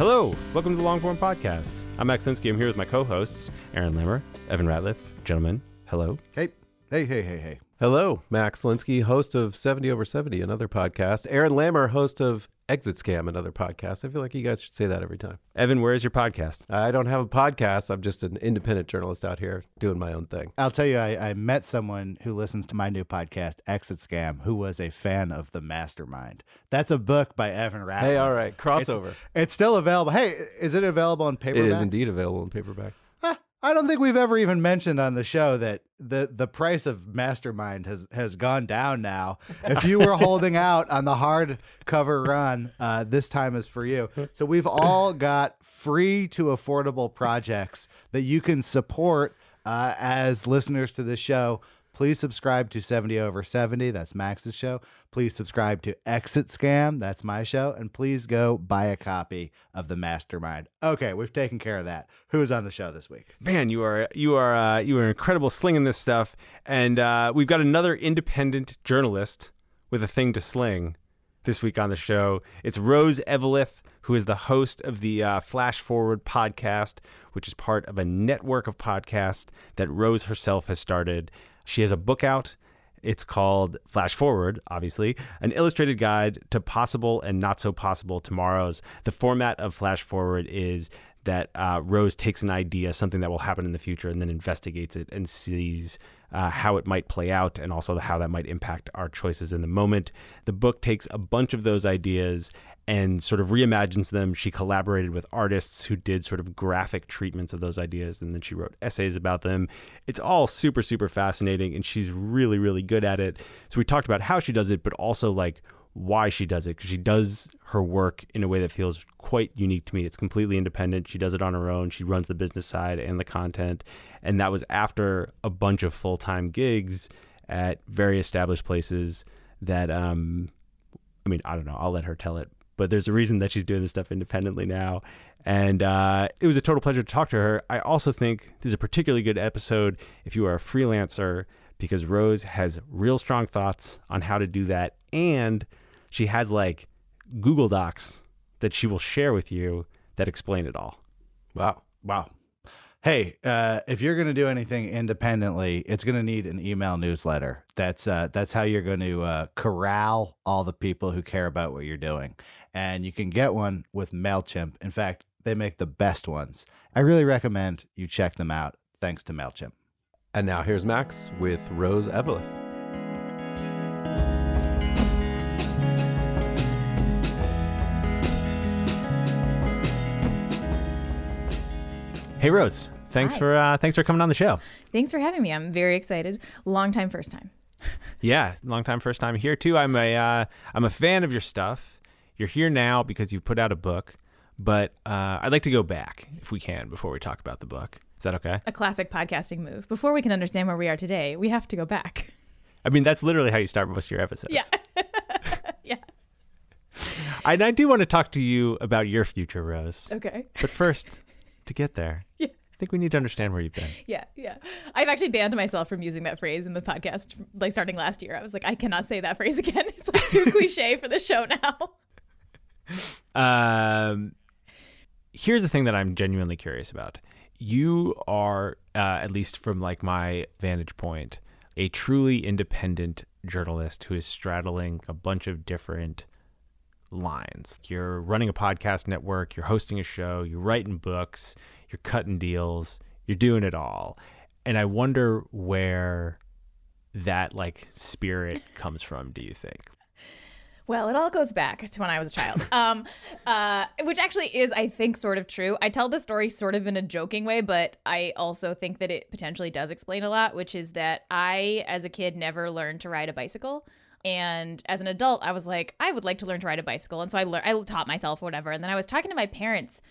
Hello, welcome to the Longform Podcast. I'm Max Linsky. I'm here with my co-hosts, Aaron Lammer, Evan Ratliff. Gentlemen, hello. Hey, hey, hey, hey, hey. Hello, Max Linsky, host of 70 Over 70, another podcast. Aaron Lammer, host of Exit Scam, another podcast. I feel like you guys should say that every time. Evan, where is your podcast? I don't have a podcast. I'm just an independent journalist out here doing my own thing. I'll tell you, I, I met someone who listens to my new podcast, Exit Scam, who was a fan of The Mastermind. That's a book by Evan Ratliff. Hey, all right, crossover. It's, it's still available. Hey, is it available in paperback? It is indeed available in paperback. I don't think we've ever even mentioned on the show that the the price of Mastermind has has gone down now. If you were holding out on the hardcover run, uh, this time is for you. So we've all got free to affordable projects that you can support uh, as listeners to the show. Please subscribe to 70 over 70. That's Max's show. Please subscribe to Exit Scam. That's my show. And please go buy a copy of The Mastermind. Okay, we've taken care of that. Who's on the show this week? Man, you are you are uh, you are incredible slinging this stuff, and uh, we've got another independent journalist with a thing to sling this week on the show. It's Rose Eveleth, who is the host of the uh, Flash Forward podcast, which is part of a network of podcasts that Rose herself has started. She has a book out. It's called Flash Forward, obviously, an illustrated guide to possible and not so possible tomorrows. The format of Flash Forward is that uh, Rose takes an idea, something that will happen in the future, and then investigates it and sees uh, how it might play out and also how that might impact our choices in the moment. The book takes a bunch of those ideas and sort of reimagines them. She collaborated with artists who did sort of graphic treatments of those ideas, and then she wrote essays about them. It's all super, super fascinating, and she's really, really good at it. So we talked about how she does it, but also like why she does it because she does her work in a way that feels quite unique to me. It's completely independent. She does it on her own. She runs the business side and the content. And that was after a bunch of full time gigs at very established places that, um, I mean, I don't know. I'll let her tell it. But there's a reason that she's doing this stuff independently now. And uh, it was a total pleasure to talk to her. I also think this is a particularly good episode if you are a freelancer because Rose has real strong thoughts on how to do that. And she has like Google Docs that she will share with you that explain it all. Wow. Wow. Hey, uh, if you're going to do anything independently, it's going to need an email newsletter. That's uh, that's how you're going to uh, corral all the people who care about what you're doing, and you can get one with Mailchimp. In fact, they make the best ones. I really recommend you check them out. Thanks to Mailchimp. And now here's Max with Rose Eveleth. Hey Rose, thanks Hi. for uh, thanks for coming on the show. Thanks for having me. I'm very excited. Long time, first time. Yeah, long time, first time here too. I'm a uh, I'm a fan of your stuff. You're here now because you put out a book, but uh, I'd like to go back if we can before we talk about the book. Is that okay? A classic podcasting move. Before we can understand where we are today, we have to go back. I mean, that's literally how you start most of your episodes. Yeah. yeah. And I do want to talk to you about your future, Rose. Okay. But first, to get there, Yeah. I think we need to understand where you've been. Yeah, yeah. I've actually banned myself from using that phrase in the podcast, like starting last year. I was like, I cannot say that phrase again. It's like too cliche for the show now. Um, here's the thing that I'm genuinely curious about. You are, uh, at least from like my vantage point, a truly independent journalist who is straddling a bunch of different lines. You're running a podcast network, you're hosting a show, you're writing books, you're cutting deals, you're doing it all. And I wonder where that like spirit comes from, do you think? Well, it all goes back to when I was a child, um, uh, which actually is, I think, sort of true. I tell the story sort of in a joking way, but I also think that it potentially does explain a lot, which is that I, as a kid, never learned to ride a bicycle. And as an adult, I was like, I would like to learn to ride a bicycle. And so I, learned, I taught myself, whatever. And then I was talking to my parents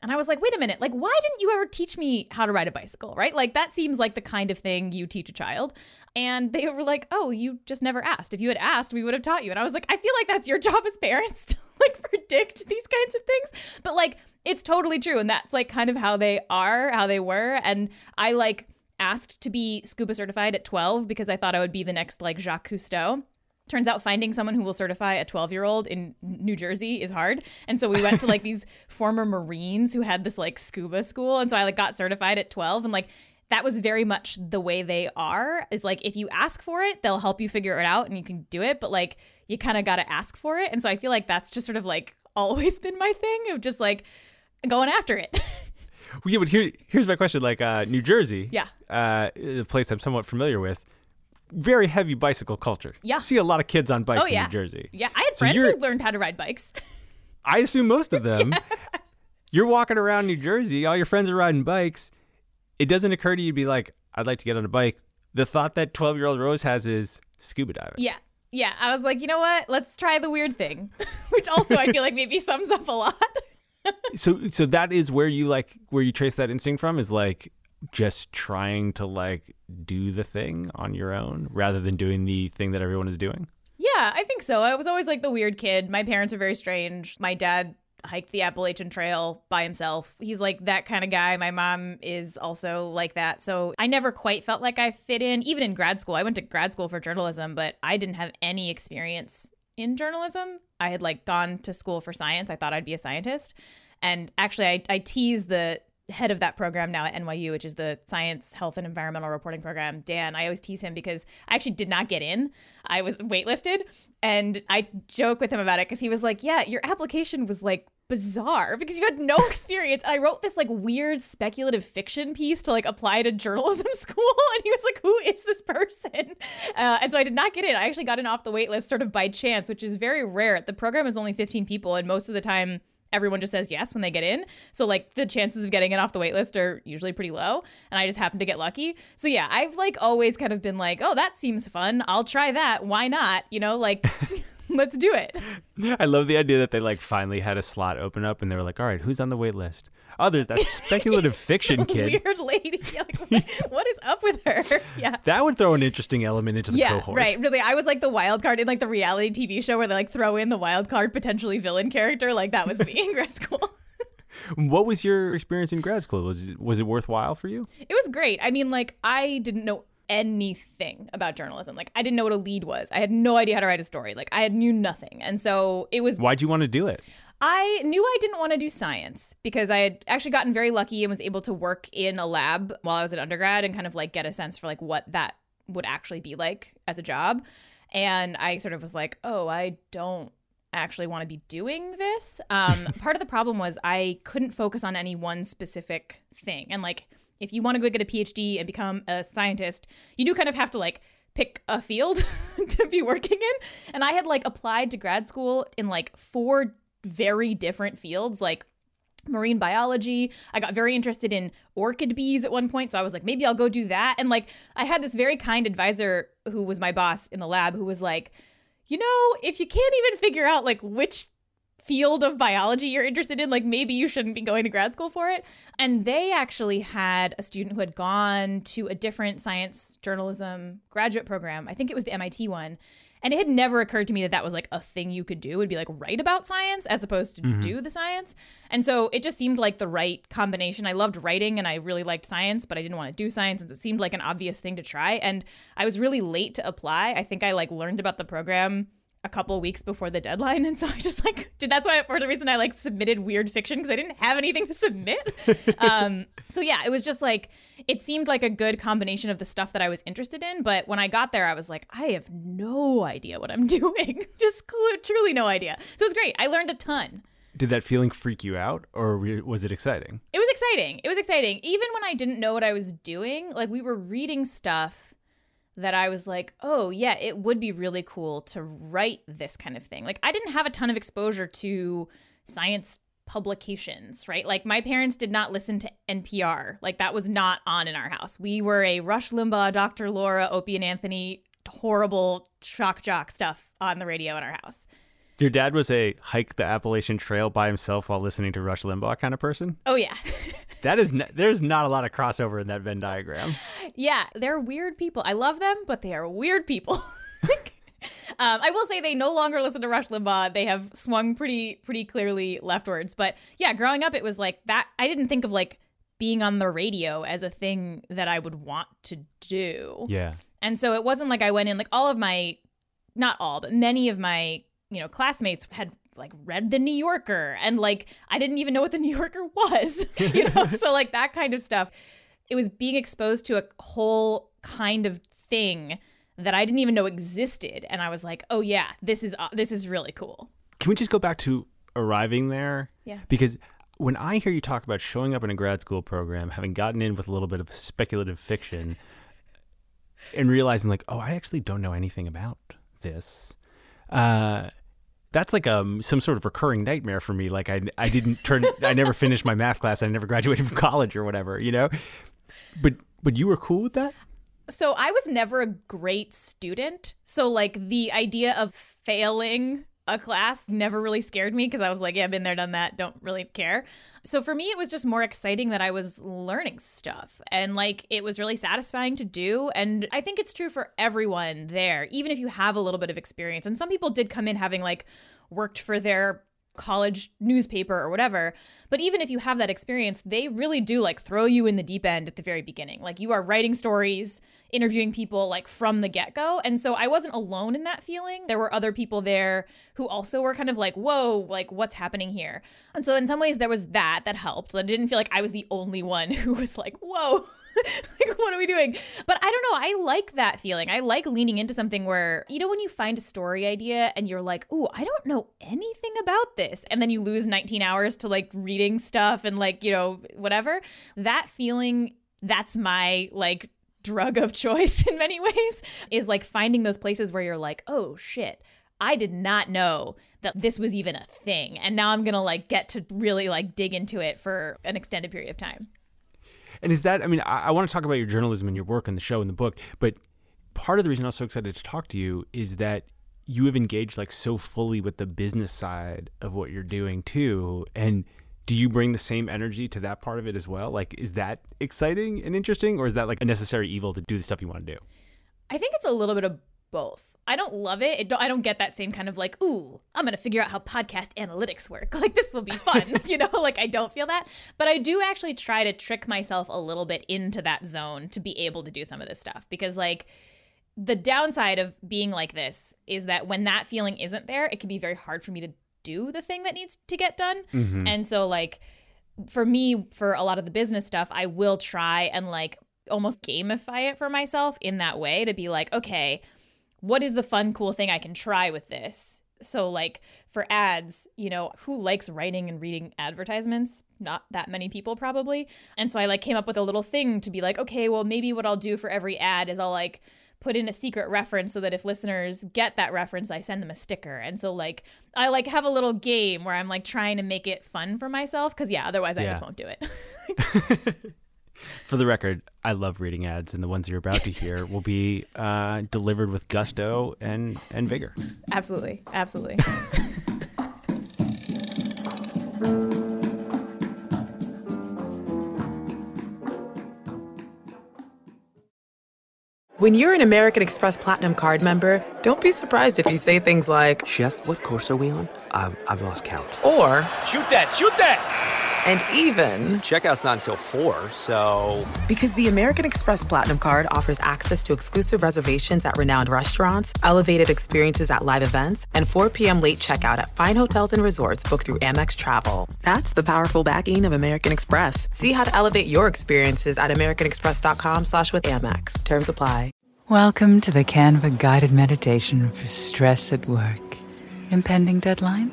and I was like, wait a minute, like, why didn't you ever teach me how to ride a bicycle, right? Like, that seems like the kind of thing you teach a child. And they were like, oh, you just never asked. If you had asked, we would have taught you. And I was like, I feel like that's your job as parents to like predict these kinds of things. But like, it's totally true. And that's like kind of how they are, how they were. And I like asked to be scuba certified at 12 because I thought I would be the next like Jacques Cousteau turns out finding someone who will certify a 12 year old in New Jersey is hard. And so we went to like these former Marines who had this like scuba school. And so I like got certified at 12 and like that was very much the way they are is like if you ask for it, they'll help you figure it out and you can do it. But like you kind of got to ask for it. And so I feel like that's just sort of like always been my thing of just like going after it. well, yeah, but here, here's my question. Like uh, New Jersey, yeah, uh, a place I'm somewhat familiar with very heavy bicycle culture. Yeah. See a lot of kids on bikes oh, yeah. in New Jersey. Yeah. I had friends who learned how to ride bikes. I assume most of them. yeah. You're walking around New Jersey, all your friends are riding bikes. It doesn't occur to you to be like, I'd like to get on a bike. The thought that 12 year old Rose has is scuba diving. Yeah. Yeah. I was like, you know what? Let's try the weird thing, which also I feel like maybe sums up a lot. so so that is where you like where you trace that instinct from is like just trying to like do the thing on your own rather than doing the thing that everyone is doing? Yeah, I think so. I was always like the weird kid. My parents are very strange. My dad hiked the Appalachian Trail by himself. He's like that kind of guy. My mom is also like that. So I never quite felt like I fit in, even in grad school. I went to grad school for journalism, but I didn't have any experience in journalism. I had like gone to school for science. I thought I'd be a scientist. And actually, I, I tease the head of that program now at NYU, which is the Science, Health, and Environmental Reporting Program, Dan, I always tease him because I actually did not get in. I was waitlisted. And I joke with him about it because he was like, Yeah, your application was like bizarre because you had no experience. And I wrote this like weird speculative fiction piece to like apply to journalism school. And he was like, Who is this person? Uh, and so I did not get in. I actually got in off the wait list sort of by chance, which is very rare. The program is only 15 people. And most of the time, everyone just says yes when they get in. So like the chances of getting it off the wait list are usually pretty low. And I just happen to get lucky. So yeah, I've like always kind of been like, oh, that seems fun. I'll try that. Why not? You know, like let's do it. I love the idea that they like finally had a slot open up and they were like, all right, who's on the wait list? That's speculative fiction kid. Weird lady. Like, what, what is up with her? Yeah. That would throw an interesting element into the yeah, cohort. Right. Really. I was like the wild card in like the reality TV show where they like throw in the wild card potentially villain character. Like that was me in grad school. what was your experience in grad school? Was it, was it worthwhile for you? It was great. I mean, like I didn't know anything about journalism. Like I didn't know what a lead was. I had no idea how to write a story. Like I knew nothing. And so it was Why'd you want to do it? I knew I didn't want to do science because I had actually gotten very lucky and was able to work in a lab while I was at undergrad and kind of like get a sense for like what that would actually be like as a job. And I sort of was like, oh, I don't actually want to be doing this. Um, part of the problem was I couldn't focus on any one specific thing. And like, if you want to go get a PhD and become a scientist, you do kind of have to like pick a field to be working in. And I had like applied to grad school in like four very different fields like marine biology. I got very interested in orchid bees at one point. So I was like, maybe I'll go do that. And like, I had this very kind advisor who was my boss in the lab who was like, you know, if you can't even figure out like which field of biology you're interested in, like maybe you shouldn't be going to grad school for it. And they actually had a student who had gone to a different science journalism graduate program. I think it was the MIT one. And it had never occurred to me that that was like a thing you could do would be like write about science as opposed to mm-hmm. do the science. And so it just seemed like the right combination. I loved writing and I really liked science, but I didn't want to do science. And so it seemed like an obvious thing to try. And I was really late to apply. I think I like learned about the program a couple weeks before the deadline and so i just like did that's why for the reason i like submitted weird fiction because i didn't have anything to submit um so yeah it was just like it seemed like a good combination of the stuff that i was interested in but when i got there i was like i have no idea what i'm doing just cl- truly no idea so it was great i learned a ton Did that feeling freak you out, or was it exciting? it was exciting. It was exciting. Even when I didn't know what I was doing, like we were reading stuff that I was like, oh, yeah, it would be really cool to write this kind of thing. Like I didn't have a ton of exposure to science publications, right? Like my parents did not listen to NPR. Like that was not on in our house. We were a Rush Limbaugh, Dr. Laura, Opie and Anthony, horrible shock jock stuff on the radio in our house. Your dad was a hike the Appalachian Trail by himself while listening to Rush Limbaugh kind of person. Oh yeah. That is, n- there's not a lot of crossover in that Venn diagram. Yeah, they're weird people. I love them, but they are weird people. um, I will say they no longer listen to Rush Limbaugh. They have swung pretty pretty clearly leftwards. But yeah, growing up, it was like that. I didn't think of like being on the radio as a thing that I would want to do. Yeah. And so it wasn't like I went in like all of my not all, but many of my, you know, classmates had like read the New Yorker and like I didn't even know what the New Yorker was. you know, so like that kind of stuff. It was being exposed to a whole kind of thing that I didn't even know existed and I was like, "Oh yeah, this is uh, this is really cool." Can we just go back to arriving there? Yeah. Because when I hear you talk about showing up in a grad school program, having gotten in with a little bit of speculative fiction, and realizing like, oh, I actually don't know anything about this. Uh, that's like um some sort of recurring nightmare for me. Like I I didn't turn I never finished my math class. I never graduated from college or whatever. You know, but but you were cool with that. So I was never a great student. So like the idea of failing a class never really scared me because I was like, yeah, I've been there, done that, don't really care. So for me, it was just more exciting that I was learning stuff and like it was really satisfying to do. And I think it's true for everyone there, even if you have a little bit of experience. And some people did come in having like worked for their college newspaper or whatever. But even if you have that experience, they really do like throw you in the deep end at the very beginning. Like you are writing stories, interviewing people like from the get go. And so I wasn't alone in that feeling. There were other people there who also were kind of like, whoa, like what's happening here? And so in some ways, there was that that helped. I didn't feel like I was the only one who was like, whoa. like what are we doing but i don't know i like that feeling i like leaning into something where you know when you find a story idea and you're like ooh i don't know anything about this and then you lose 19 hours to like reading stuff and like you know whatever that feeling that's my like drug of choice in many ways is like finding those places where you're like oh shit I did not know that this was even a thing. And now I'm going to like get to really like dig into it for an extended period of time. And is that, I mean, I, I want to talk about your journalism and your work in the show and the book, but part of the reason I was so excited to talk to you is that you have engaged like so fully with the business side of what you're doing too. And do you bring the same energy to that part of it as well? Like, is that exciting and interesting, or is that like a necessary evil to do the stuff you want to do? I think it's a little bit of both. I don't love it. it don't, I don't get that same kind of like, ooh, I'm going to figure out how podcast analytics work. Like, this will be fun. you know, like I don't feel that. But I do actually try to trick myself a little bit into that zone to be able to do some of this stuff because, like, the downside of being like this is that when that feeling isn't there, it can be very hard for me to do the thing that needs to get done. Mm-hmm. And so, like, for me, for a lot of the business stuff, I will try and like almost gamify it for myself in that way to be like, okay, what is the fun, cool thing I can try with this? So, like for ads, you know, who likes writing and reading advertisements? Not that many people, probably. And so I like came up with a little thing to be like, okay, well, maybe what I'll do for every ad is I'll like put in a secret reference so that if listeners get that reference, I send them a sticker. And so, like, I like have a little game where I'm like trying to make it fun for myself because, yeah, otherwise I Yeah. just won't do it. For the record, I love reading ads, and the ones you're about to hear will be uh, delivered with gusto and and vigor. absolutely. Absolutely. When you're an American Express Platinum card member, don't be surprised if you say things like, Chef, what course are we on? I've, I've lost count. or, Shoot that, shoot that! And even Checkout's not until 4, so. because the American Express Platinum Card offers access to exclusive reservations at renowned restaurants, elevated experiences at live events, and 4 p.m. late checkout at fine hotels and resorts booked through Amex Travel. That's the powerful backing of American Express. See how to elevate your experiences at americanexpress.com slash with Amex. Terms apply. Welcome to the Canva guided meditation for stress at work. Impending deadline?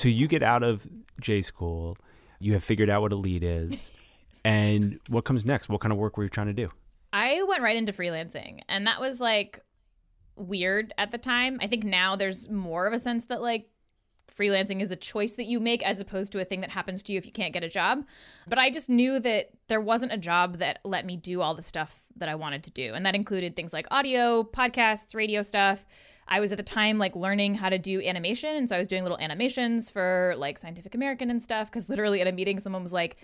So you get out of J school, you have figured out what a lead is, and what comes next? What kind of work were you trying to do? I went right into freelancing, and that was like weird at the time. I think now there's more of a sense that like freelancing is a choice that you make as opposed to a thing that happens to you if you can't get a job. But I just knew that there wasn't a job that let me do all the stuff that I wanted to do. And that included things like audio, podcasts, radio stuff. I was at the time like learning how to do animation. And so I was doing little animations for like Scientific American and stuff. Cause literally at a meeting, someone was like,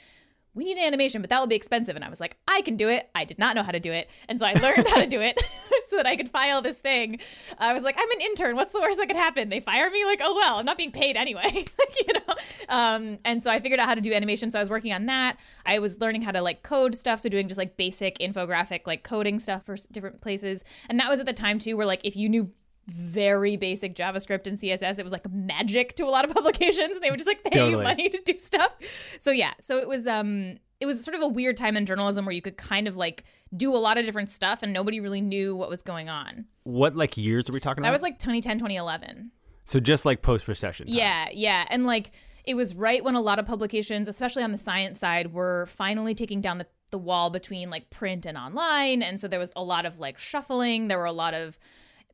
we need an animation, but that will be expensive. And I was like, I can do it. I did not know how to do it. And so I learned how to do it so that I could file this thing. I was like, I'm an intern. What's the worst that could happen? They fire me? Like, oh, well, I'm not being paid anyway. you know? Um, and so I figured out how to do animation. So I was working on that. I was learning how to like code stuff. So doing just like basic infographic, like coding stuff for different places. And that was at the time too, where like if you knew very basic JavaScript and CSS. It was like magic to a lot of publications. They would just like pay you money to do stuff. So yeah, so it was um it was sort of a weird time in journalism where you could kind of like do a lot of different stuff and nobody really knew what was going on. What like years are we talking about? That was like 2010, 2011. so just like post recession. Yeah, yeah. And like it was right when a lot of publications, especially on the science side, were finally taking down the, the wall between like print and online. And so there was a lot of like shuffling. There were a lot of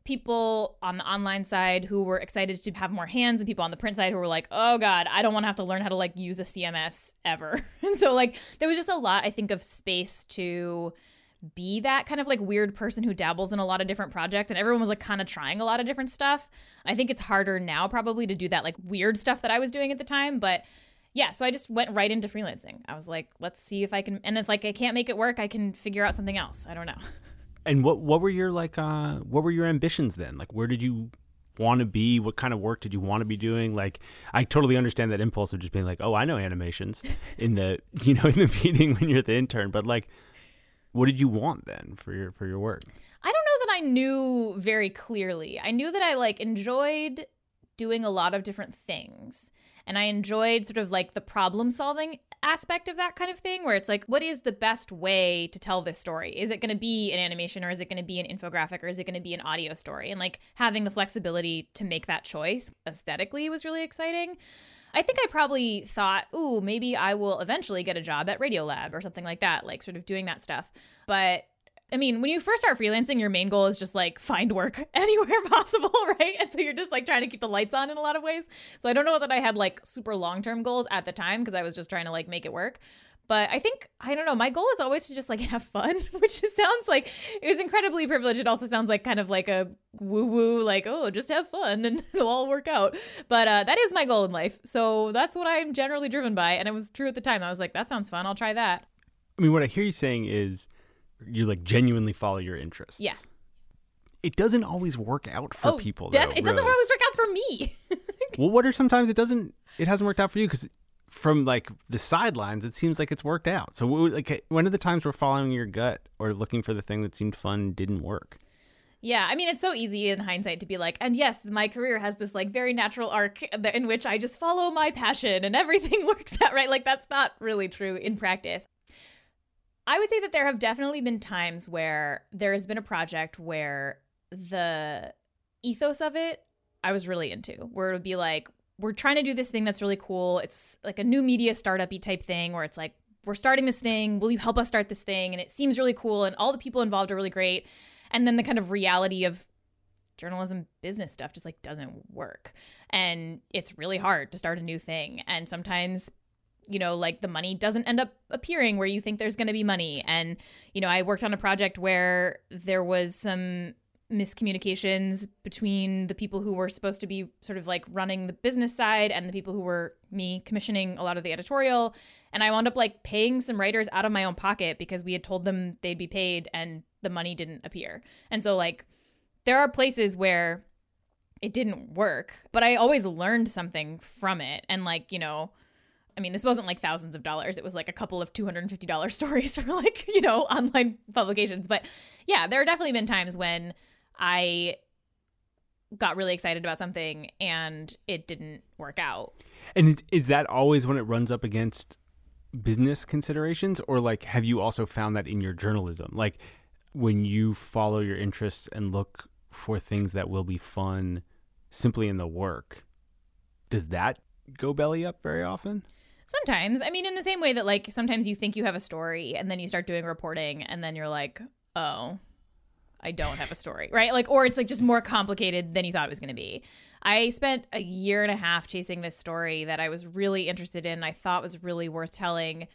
people on the online side who were excited to have more hands and people on the print side who were like, "Oh god, I don't want to have to learn how to like use a CMS ever." and so like there was just a lot I think of space to be that kind of like weird person who dabbles in a lot of different projects and everyone was like kind of trying a lot of different stuff. I think it's harder now probably to do that like weird stuff that I was doing at the time, but yeah, so I just went right into freelancing. I was like, let's see if I can and if like I can't make it work, I can figure out something else. I don't know. And what what were your like uh what were your ambitions then? Like where did you want to be? What kind of work did you want to be doing? Like I totally understand that impulse of just being like, "Oh, I know animations." in the you know, in the meeting when you're the intern, but like what did you want then for your for your work? I don't know that I knew very clearly. I knew that I like enjoyed doing a lot of different things. And I enjoyed sort of like the problem solving aspect of that kind of thing, where it's like, what is the best way to tell this story? Is it going to be an animation or is it going to be an infographic or is it going to be an audio story? And like having the flexibility to make that choice aesthetically was really exciting. I think I probably thought, ooh, maybe I will eventually get a job at Radiolab or something like that, like sort of doing that stuff. But I mean, when you first start freelancing, your main goal is just like find work anywhere possible, right? And so you're just like trying to keep the lights on in a lot of ways. So I don't know that I had like super long term goals at the time because I was just trying to like make it work. But I think, I don't know, my goal is always to just like have fun, which just sounds like it was incredibly privileged. It also sounds like kind of like a woo woo, like, oh, just have fun and it'll all work out. But uh, that is my goal in life. So that's what I'm generally driven by. And it was true at the time. I was like, that sounds fun. I'll try that. I mean, what I hear you saying is you like genuinely follow your interests. Yeah. It doesn't always work out for oh, people. def- though, it doesn't Rose. always work out for me. Well, what are sometimes it doesn't? It hasn't worked out for you because from like the sidelines, it seems like it's worked out. So, like, when are the times we're following your gut or looking for the thing that seemed fun didn't work? Yeah, I mean, it's so easy in hindsight to be like, and yes, my career has this like very natural arc in which I just follow my passion and everything works out right. Like, that's not really true in practice. I would say that there have definitely been times where there has been a project where the ethos of it I was really into, where it would be like, we're trying to do this thing that's really cool. It's like a new media startup type thing where it's like, we're starting this thing. Will you help us start this thing? And it seems really cool. And all the people involved are really great. And then the kind of reality of journalism business stuff just like doesn't work. And it's really hard to start a new thing. And sometimes you know, like the money doesn't end up appearing where you think there's going to be money. And, you know, I worked on a project where there was some miscommunications between the people who were supposed to be sort of like running the business side and the people who were me commissioning a lot of the editorial. And I wound up like paying some writers out of my own pocket because we had told them they'd be paid and the money didn't appear. And so, like, there are places where it didn't work, but I always learned something from it. And, like, you know, I mean, this wasn't like thousands of dollars. It was like a couple of $250 stories for like, you know, online publications. But yeah, there have definitely been times when I got really excited about something and it didn't work out. And is that always when it runs up against business considerations or like have you also found that in your journalism? Like when you follow your interests and look for things that will be fun simply in the work, does that go belly up very often? Sometimes. I mean, in the same way that, like, sometimes you think you have a story and then you start doing reporting and then you're like, oh, I don't have a story, right? Like, or it's like just more complicated than you thought it was going to be. I spent a year and a half chasing this story that I was really interested in, I thought was really worth telling,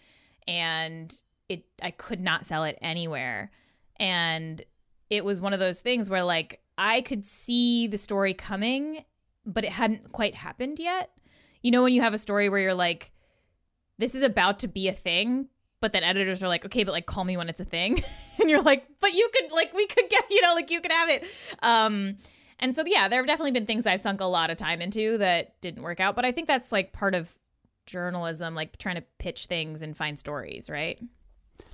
and it I could not sell it anywhere. And it was one of those things where like I could see the story coming, but it hadn't quite happened yet. You know when you have a story where you're like this is about to be a thing, but then editors are like, okay, but like call me when it's a thing. and you're like, but you could like we could get, you know, like you could have it. Um and so yeah, there have definitely been things I've sunk a lot of time into that didn't work out, but I think that's like part of journalism, like trying to pitch things and find stories, right?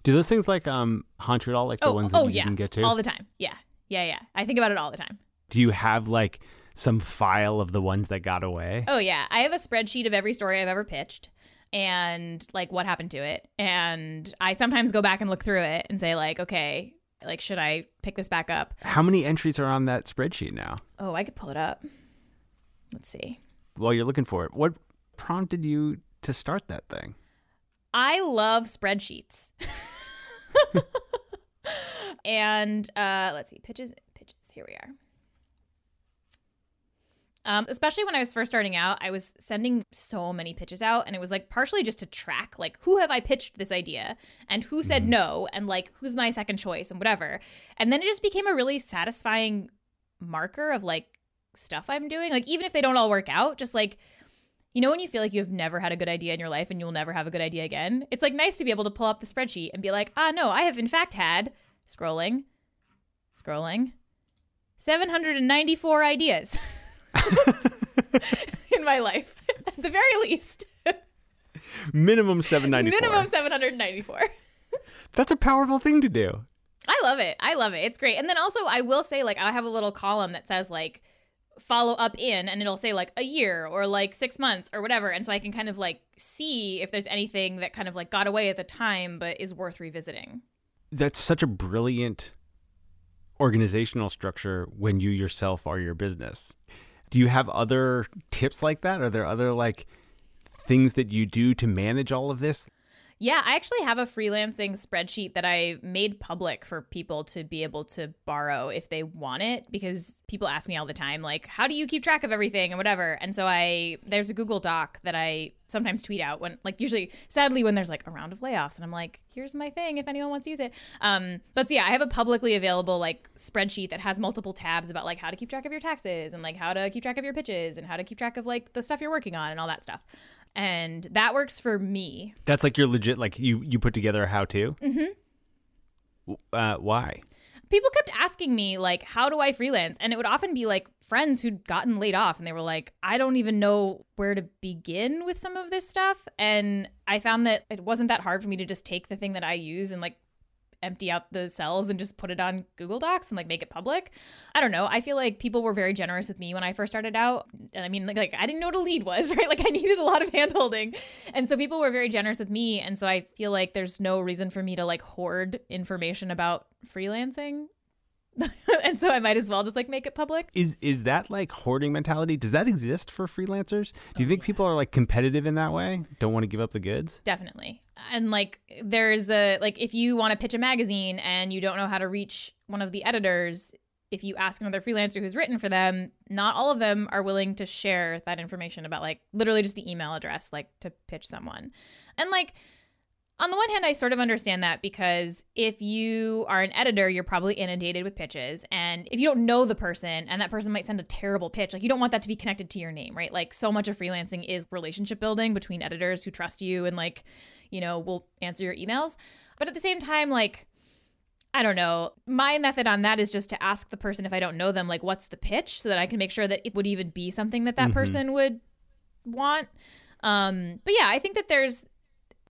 Do those things like um haunt you at all, like the oh, ones that oh, you yeah. didn't get to? All the time. Yeah. Yeah, yeah. I think about it all the time. Do you have like some file of the ones that got away? Oh yeah. I have a spreadsheet of every story I've ever pitched and like what happened to it. And I sometimes go back and look through it and say like, okay, like should I pick this back up? How many entries are on that spreadsheet now? Oh, I could pull it up. Let's see. While you're looking for it, what prompted you to start that thing? I love spreadsheets. and uh let's see, pitches pitches. Here we are. Um, especially when I was first starting out, I was sending so many pitches out, and it was like partially just to track, like, who have I pitched this idea, and who said no, and like, who's my second choice, and whatever. And then it just became a really satisfying marker of like stuff I'm doing. Like, even if they don't all work out, just like, you know, when you feel like you have never had a good idea in your life and you'll never have a good idea again, it's like nice to be able to pull up the spreadsheet and be like, ah, no, I have in fact had scrolling, scrolling, 794 ideas. in my life, at the very least. Minimum 794. Minimum 794. That's a powerful thing to do. I love it. I love it. It's great. And then also, I will say, like, I have a little column that says, like, follow up in, and it'll say, like, a year or like six months or whatever. And so I can kind of like see if there's anything that kind of like got away at the time but is worth revisiting. That's such a brilliant organizational structure when you yourself are your business. Do you have other tips like that? Are there other like things that you do to manage all of this? Yeah, I actually have a freelancing spreadsheet that I made public for people to be able to borrow if they want it because people ask me all the time like how do you keep track of everything and whatever. And so I there's a Google Doc that I sometimes tweet out when like usually sadly when there's like a round of layoffs and I'm like here's my thing if anyone wants to use it. Um but so yeah, I have a publicly available like spreadsheet that has multiple tabs about like how to keep track of your taxes and like how to keep track of your pitches and how to keep track of like the stuff you're working on and all that stuff and that works for me. That's like your legit like you you put together a how to. Mm-hmm. Uh, why? People kept asking me like, how do I freelance? And it would often be like friends who'd gotten laid off, and they were like, I don't even know where to begin with some of this stuff. And I found that it wasn't that hard for me to just take the thing that I use and like empty out the cells and just put it on Google Docs and like make it public. I don't know. I feel like people were very generous with me when I first started out. And I mean, like, like I didn't know what a lead was, right? Like I needed a lot of handholding. And so people were very generous with me. And so I feel like there's no reason for me to like hoard information about freelancing. and so I might as well just like make it public. Is is that like hoarding mentality? Does that exist for freelancers? Do you oh, think people are like competitive in that way? Don't want to give up the goods? Definitely. And like there's a like if you want to pitch a magazine and you don't know how to reach one of the editors, if you ask another freelancer who's written for them, not all of them are willing to share that information about like literally just the email address, like to pitch someone. And like, on the one hand, I sort of understand that because if you are an editor, you're probably inundated with pitches. And if you don't know the person and that person might send a terrible pitch, like you don't want that to be connected to your name, right? Like so much of freelancing is relationship building between editors who trust you and like, you know, will answer your emails. But at the same time, like, I don't know. My method on that is just to ask the person if I don't know them, like, what's the pitch so that I can make sure that it would even be something that that Mhm. person would want. Um, but yeah, I think that there's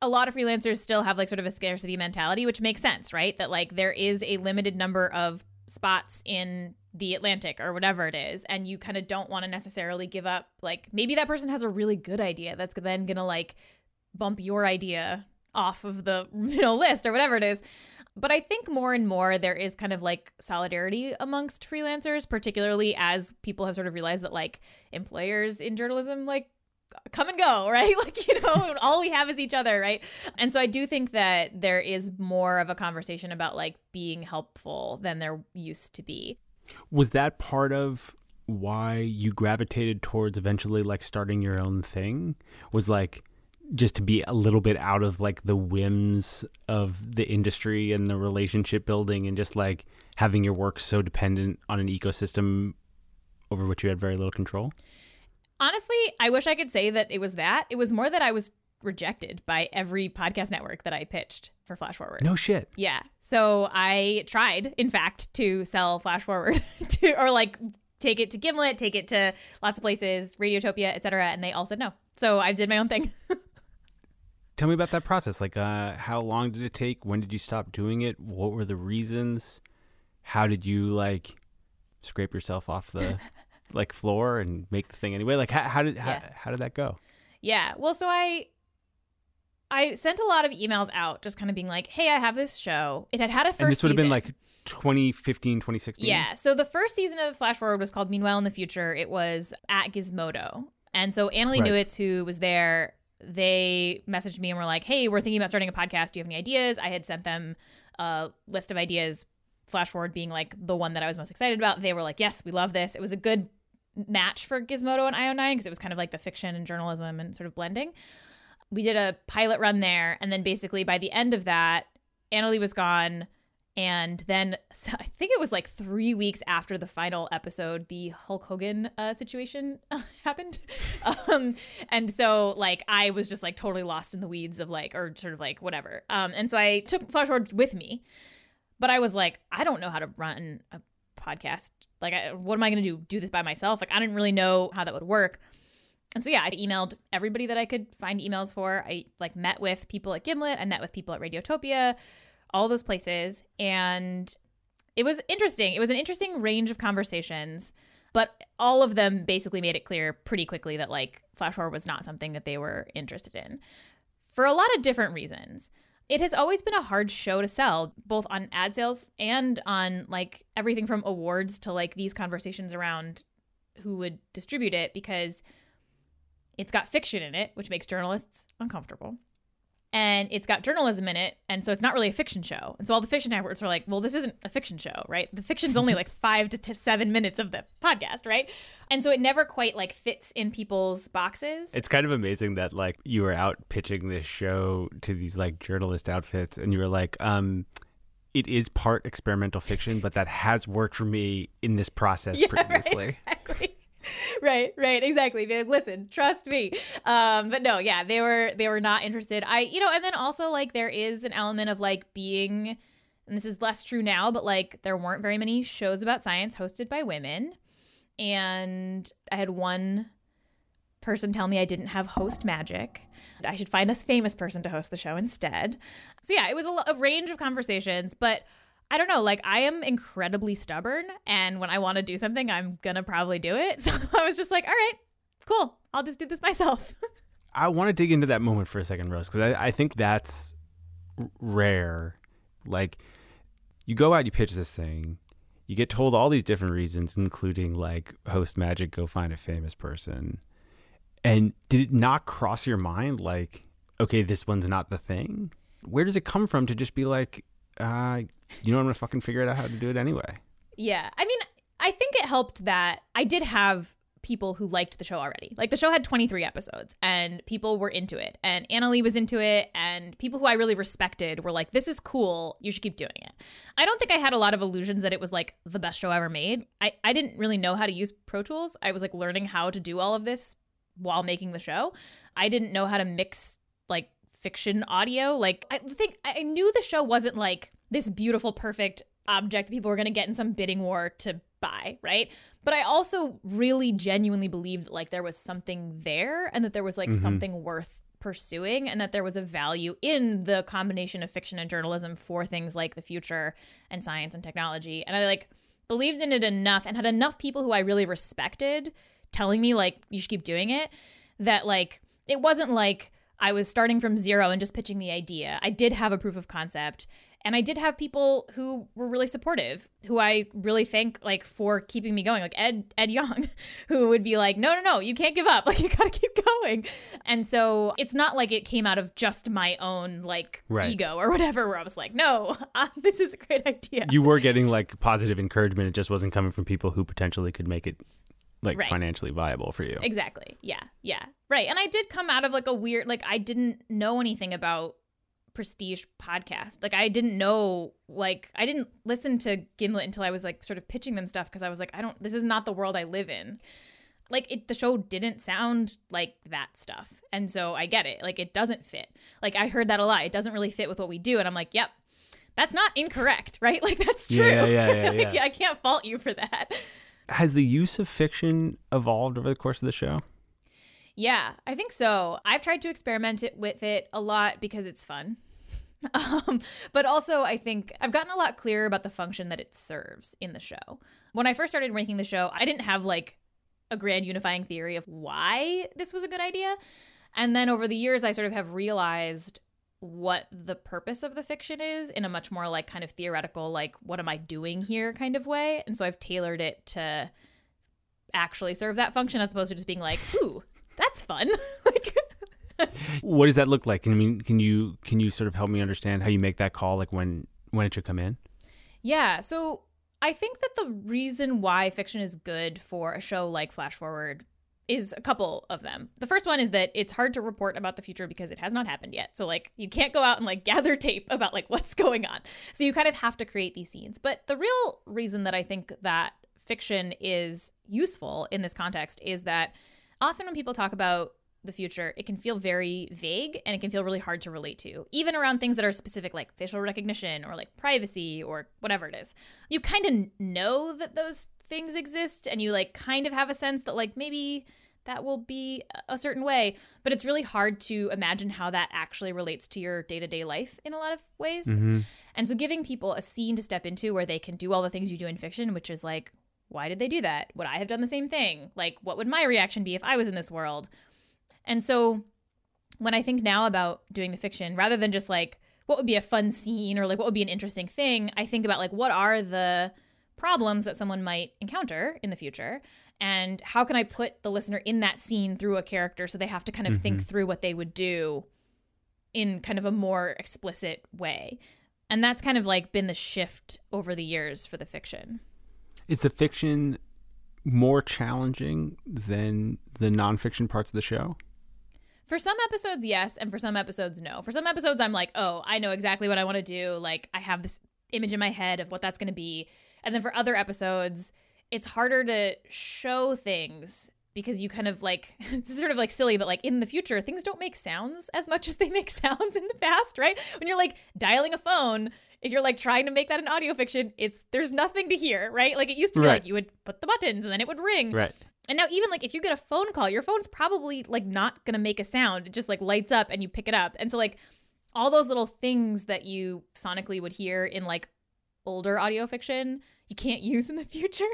a lot of freelancers still have like sort of a scarcity mentality, which makes sense, right? That like there is a limited number of spots in the Atlantic or whatever it is, and you kind of don't want to necessarily give up. Like maybe that person has a really good idea that's then gonna like bump your idea off of the you know list or whatever it is. But I think more and more there is kind of like solidarity amongst freelancers, particularly as people have sort of realized that like employers in journalism like come and go, right? Like, you know, all we have is each other, right? And so I do think that there is more of a conversation about like being helpful than there used to be. Was that part of why you gravitated towards eventually like starting your own thing? Was like just to be a little bit out of like the whims of the industry and the relationship building and just like having your work so dependent on an ecosystem over which you had very little control? Honestly, I wish I could say that it was that. It was more that I was rejected by every podcast network that I pitched for Flash Forward. No shit. Yeah. So I tried, in fact, to sell Flash Forward to or like take it to Gimlet, take it to lots of places, Radiotopia, etc., and they all said no. So I did my own thing. Tell me about that process. Like, uh, how long did it take? When did you stop doing it? What were the reasons? How did you like scrape yourself off the like floor and make the thing anyway? Like, how, how did how, Yeah. how did that go? Yeah. Well, so I I sent a lot of emails out just kind of being like, "Hey, I have this show." It had had a first and this would have been like 2015, 2016. Yeah. So the first season of Flash Forward was called Meanwhile in the Future. It was at Gizmodo. And so Annalee Right. Newitz, who was there, they messaged me and were like, hey, we're thinking about starting a podcast. Do you have any ideas? I had sent them a list of ideas, Flash Forward being like the one that I was most excited about. They were like, yes, we love this. It was a good match for Gizmodo and IO9 because it was kind of like the fiction and journalism and sort of blending. We did a pilot run there. And then basically by the end of that, Annalee was gone. And then so I think it was like three weeks after the final episode, the Hulk Hogan uh, situation happened. Um, and so like I was just like totally lost in the weeds of like, or sort of like whatever. Um, and so I took Flash Forward with me, but I was like, I don't know how to run a podcast. Like, I, what am I going to do? Do this by myself? Like, I didn't really know how that would work. And so yeah, I emailed everybody that I could find emails for. I like met with people at Gimlet. I met with people at Radiotopia, all those places, and it was interesting. It was an interesting range of conversations, but all of them basically made it clear pretty quickly that like Flash Forward was not something that they were interested in for a lot of different reasons. It has always been a hard show to sell, both on ad sales and on like everything from awards to like these conversations around who would distribute it because it's got fiction in it, which makes journalists uncomfortable. And it's got journalism in it, and so it's not really a fiction show. And so all the fiction networks were like, "Well, this isn't a fiction show, right? The fiction's only like five to t- seven minutes of the podcast, right?" And so it never quite like fits in people's boxes. It's kind of amazing that like you were out pitching this show to these like journalist outfits and you were like, um, it is part experimental fiction, but that has worked for me in this process Yeah, previously. Right, exactly. right, right, exactly. Like, listen, trust me. Um, but no, yeah, they were they were not interested. I, you know, and then also like there is an element of like being, and this is less true now, but like there weren't very many shows about science hosted by women, and I had one person tell me I didn't have host magic. I should find a famous person to host the show instead. So yeah, it was a, a range of conversations, but I don't know, like I am incredibly stubborn and when I want to do something, I'm going to probably do it. So I was just like, all right, cool. I'll just do this myself. I want to dig into that moment for a second, Rose, because I, I think that's rare. Like, you go out, you pitch this thing, you get told all these different reasons, including like host magic, go find a famous person. And did it not cross your mind, like, okay, this one's not the thing? Where does it come from to just be like, uh, you know, I'm gonna fucking figure it out how to do it anyway? yeah. I mean, I think it helped that I did have people who liked the show already. Like the show had 23 episodes and people were into it and Annalee was into it and people who I really respected were like this is cool, you should keep doing it. I don't think I had a lot of illusions that it was like the best show ever made. I I didn't really know how to use Pro Tools. I was like learning how to do all of this while making the show. I didn't know how to mix fiction audio. Like I think I knew the show wasn't like this beautiful perfect object that people were going to get in some bidding war to buy, right? But I also really genuinely believed like there was something there and that there was like Mhm. something worth pursuing and that there was a value in the combination of fiction and journalism for things like the future and science and technology. And I like believed in it enough and had enough people who I really respected telling me like you should keep doing it that like it wasn't like I was starting from zero and just pitching the idea. I did have a proof of concept and I did have people who were really supportive, who I really thank like for keeping me going, like Ed Ed Yong, who would be like, "No, no, no, you can't give up. Like you got to keep going." And so it's not like it came out of just my own like Right. ego or whatever where I was like, "No, uh, this is a great idea." You were getting like positive encouragement. It just wasn't coming from people who potentially could make it like Right. financially viable for you. Exactly. Yeah. Yeah. Right. And I did come out of like a weird like I didn't know anything about prestige podcast. Like I didn't know like I didn't listen to Gimlet until I was like sort of pitching them stuff because I was like I don't this is not the world I live in. Like it the show didn't sound like that stuff. And so I get it. Like it doesn't fit. Like I heard that a lot. It doesn't really fit with what we do and I'm like, "Yep. That's not incorrect, right? Like that's true. Yeah, yeah, yeah, Like, yeah. I can't fault you for that. Has the use of fiction evolved over the course of the show? Yeah, I think so. I've tried to experiment it with it a lot because it's fun. Um, but also, I think I've gotten a lot clearer about the function that it serves in the show. When I first started making the show, I didn't have like a grand unifying theory of why this was a good idea. And then over the years, I sort of have realized what the purpose of the fiction is in a much more like kind of theoretical, like, what am I doing here kind of way. And so I've tailored it to actually serve that function as opposed to just being like, ooh, that's fun. like, What does that look like? I mean, can you can you sort of help me understand how you make that call, like when when it should come in? yeah. So I think that the reason why fiction is good for a show like Flash Forward is a couple of them. The first one is that it's hard to report about the future because it has not happened yet. So like you can't go out and like gather tape about like what's going on. So you kind of have to create these scenes. But the real reason that I think that fiction is useful in this context is that often when people talk about the future, it can feel very vague and it can feel really hard to relate to, even around things that are specific like facial recognition or like privacy or whatever it is. You kind of know that those things exist and you like kind of have a sense that like maybe that will be a certain way, but it's really hard to imagine how that actually relates to your day to day life in a lot of ways. Mhm. And so giving people a scene to step into where they can do all the things you do in fiction, which is like, why did they do that? Would I have done the same thing? Like, what would my reaction be if I was in this world? And so when I think now about doing the fiction, rather than just like, what would be a fun scene or like what would be an interesting thing, I think about like, what are the problems that someone might encounter in the future? And how can I put the listener in that scene through a character so they have to kind of think Mhm. through what they would do in kind of a more explicit way? And that's kind of like been the shift over the years for the fiction. Is the fiction more challenging than the nonfiction parts of the show? For some episodes, yes, and for some episodes, no. For some episodes, I'm like, oh, I know exactly what I want to do. Like, I have this image in my head of what that's going to be. And then for other episodes, it's harder to show things because you kind of like, it's sort of like silly, but like in the future, things don't make sounds as much as they make sounds in the past, right? When you're like dialing a phone, if you're like trying to make that an audio fiction, it's there's nothing to hear, right? Like it used to be Right. like you would put the buttons and then it would ring. Right. And now even like if you get a phone call, your phone's probably like not gonna make a sound. It just like lights up and you pick it up. And so like all those little things that you sonically would hear in like older audio fiction, you can't use in the future.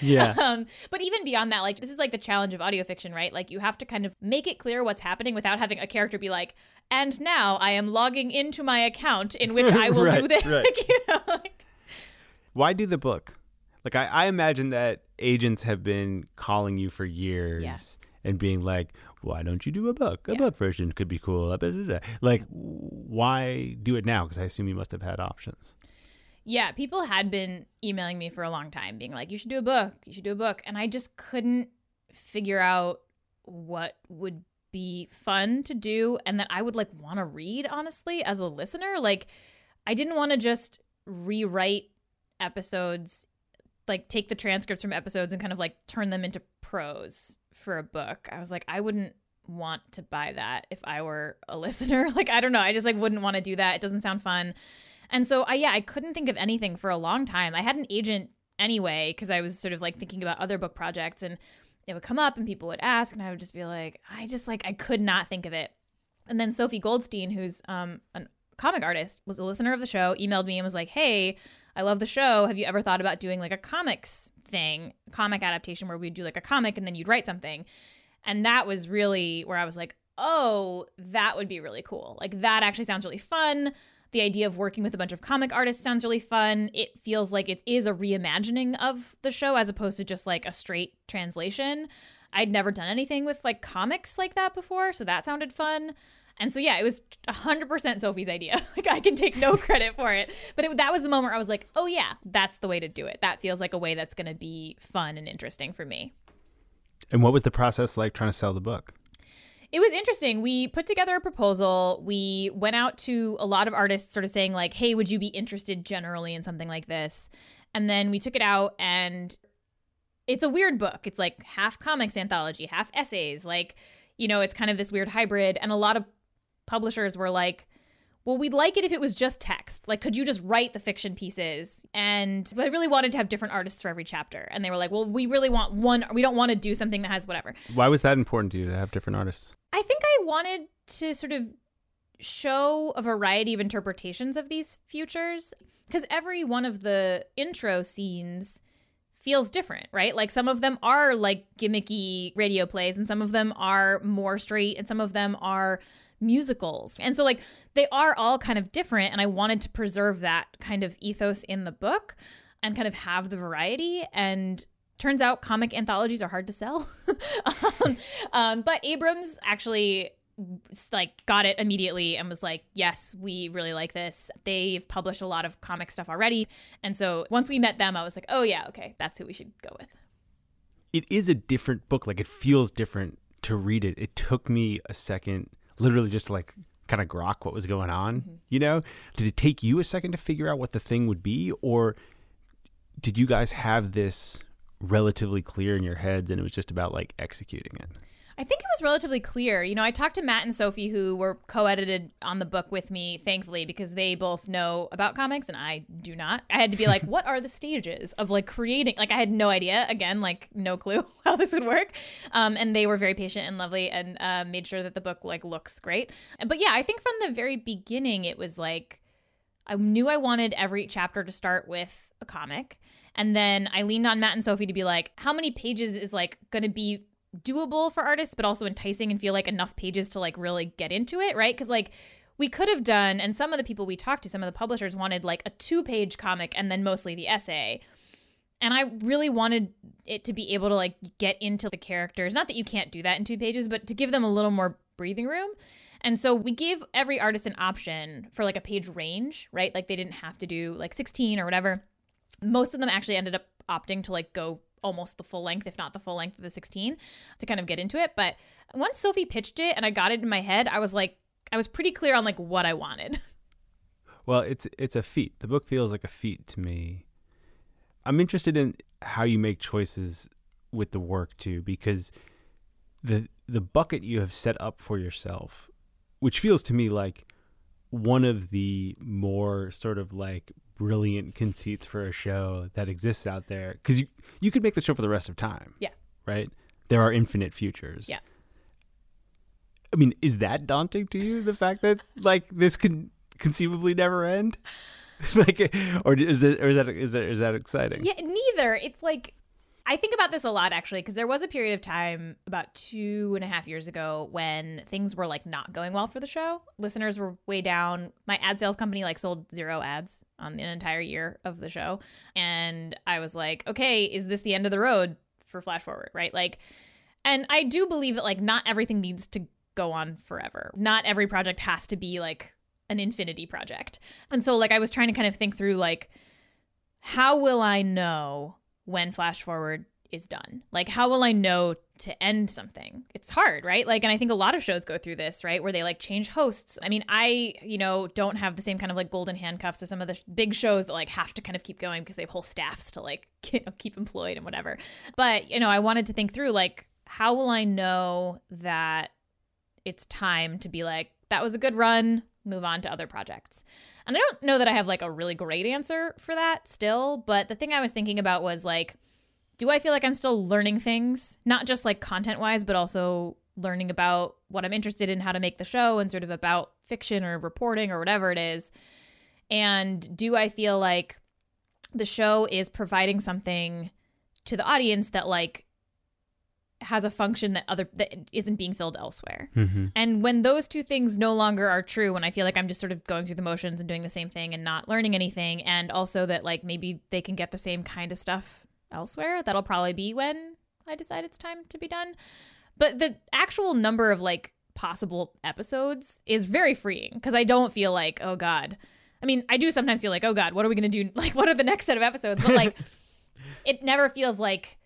Yeah. um, but even beyond that, like this is like the challenge of audio fiction, right? Like you have to kind of make it clear what's happening without having a character be like, and now I am logging into my account in which I will do this. right. You know, like, Why do the book? Like I, I imagine that agents have been calling you for years Yeah. and being like, "Why don't you do a book? A book version could be cool." Like, why do it now? Because I assume you must have had options. Yeah, people had been emailing me for a long time, being like, you should do a book, you should do a book. And I just couldn't figure out what would be fun to do and that I would like want to read, honestly, as a listener. Like, I didn't want to just rewrite episodes, like take the transcripts from episodes and kind of like turn them into prose for a book. I was like, I wouldn't want to buy that if I were a listener. Like, I don't know. I just like wouldn't want to do that. It doesn't sound fun. And so I yeah, I couldn't think of anything for a long time. I had an agent anyway because I was sort of like thinking about other book projects and it would come up and people would ask and I would just be like, I just like I could not think of it. And then Sophie Goldstein, who's um a comic artist, was a listener of the show, emailed me and was like, "Hey, I love the show. Have you ever thought about doing like a comics thing, comic adaptation where we'd do like a comic and then you'd write something?" And that was really where I was like, "Oh, that would be really cool. Like that actually sounds really fun." The idea of working with a bunch of comic artists sounds really fun. It feels like it is a reimagining of the show as opposed to just like a straight translation. I'd never done anything with like comics like that before, so that sounded fun. And so yeah, it was 100% Sophie's idea. like I can take no credit for it, but it, that was the moment where I was like, "Oh yeah, that's the way to do it. That feels like a way that's going to be fun and interesting for me." And what was the process like trying to sell the book? It was interesting. We put together a proposal. We went out to a lot of artists, sort of saying, like, hey, would you be interested generally in something like this? And then we took it out, and it's a weird book. It's like half comics anthology, half essays. Like, you know, it's kind of this weird hybrid. And a lot of publishers were like, well, we'd like it if it was just text. Like, could you just write the fiction pieces? And I really wanted to have different artists for every chapter. And they were like, well, we really want one, we don't want to do something that has whatever. Why was that important to you to have different artists? I think I wanted to sort of show a variety of interpretations of these futures because every one of the intro scenes feels different, right? Like some of them are like gimmicky radio plays and some of them are more straight and some of them are musicals. And so like they are all kind of different and I wanted to preserve that kind of ethos in the book and kind of have the variety. And turns out comic anthologies are hard to sell. um, um, but Abrams actually like got it immediately and was like yes we really like this. They've published a lot of comic stuff already. And so once we met them i was like oh yeah okay that's who we should go with. It is a different book. Like it feels different to read it. It took me a second literally just like kind of grok what was going on mm-hmm. you know did it take you a second to figure out what the thing would be or did you guys have this relatively clear in your heads and it was just about like executing it? I think it was relatively clear. You know, I talked to Matt and Sophie, who were co edited on the book with me, thankfully, because they both know about comics and I do not. I had to be like, what are the stages of like creating? Like, I had no idea, again, like, no clue how this would work. Um, and they were very patient and lovely and uh, made sure that the book like looks great. But yeah, I think from the very beginning, it was like, I knew I wanted every chapter to start with a comic. And then I leaned on Matt and Sophie to be like, how many pages is like going to be doable for artists, but also enticing and feel like enough pages to like really get into it, right? Because like we could have done, and some of the people we talked to, some of the publishers wanted like a two page comic and then mostly the essay. And I really wanted it to be able to like get into the characters. Not that you can't do that in two pages, but to give them a little more breathing room. And so we gave every artist an option for like a page range, right? Like they didn't have to do like 16 or whatever most of them actually ended up opting to like go almost the full length, if not the full length of the 16 to kind of get into it. But once Sophie pitched it and I got it in my head, I was like, I was pretty clear on like what I wanted. Well, it's it's a feat. The book feels like a feat to me. I'm interested in how you make choices with the work too, because the the bucket you have set up for yourself, which feels to me like one of the more sort of like brilliant conceits for a show that exists out there because you you could make the show for the rest of time. Yeah. Right. There are infinite futures. Yeah. I mean, is that daunting to you? The fact that like this can conceivably never end, like, or is it, or is that is that is that exciting? Yeah, neither. It's like I think about this a lot actually, because there was a period of time about two and a half years ago when things were like not going well for the show. Listeners were way down. My ad sales company like sold zero ads on an entire year of the show. And I was like, okay, is this the end of the road for Flash Forward? Right. Like, and I do believe that like not everything needs to go on forever. Not every project has to be like an infinity project. And so like I was trying to kind of think through like, how will I know when flash forward is done? Like, how will I know to end something? It's hard, right? Like, and I think a lot of shows go through this, right? Where they like change hosts. I mean, I, you know, don't have the same kind of like golden handcuffs as some of the sh- big shows that like have to kind of keep going because they have whole staffs to like you know, keep employed and whatever. But, you know, I wanted to think through like, how will I know that it's time to be like, that was a good run, move on to other projects? And I don't know that I have like a really great answer for that still, but the thing I was thinking about was like, do I feel like I'm still learning things, not just like content wise, but also learning about what I'm interested in, how to make the show, and sort of about fiction or reporting or whatever it is? And do I feel like the show is providing something to the audience that like has a function that other that isn't being filled elsewhere. Mm-hmm. And when those two things no longer are true, when I feel like I'm just sort of going through the motions and doing the same thing and not learning anything, and also that like maybe they can get the same kind of stuff elsewhere, that'll probably be when I decide it's time to be done. But the actual number of like possible episodes is very freeing because I don't feel like, oh God. I mean, I do sometimes feel like, oh God, what are we going to do? Like, what are the next set of episodes? But like, it never feels like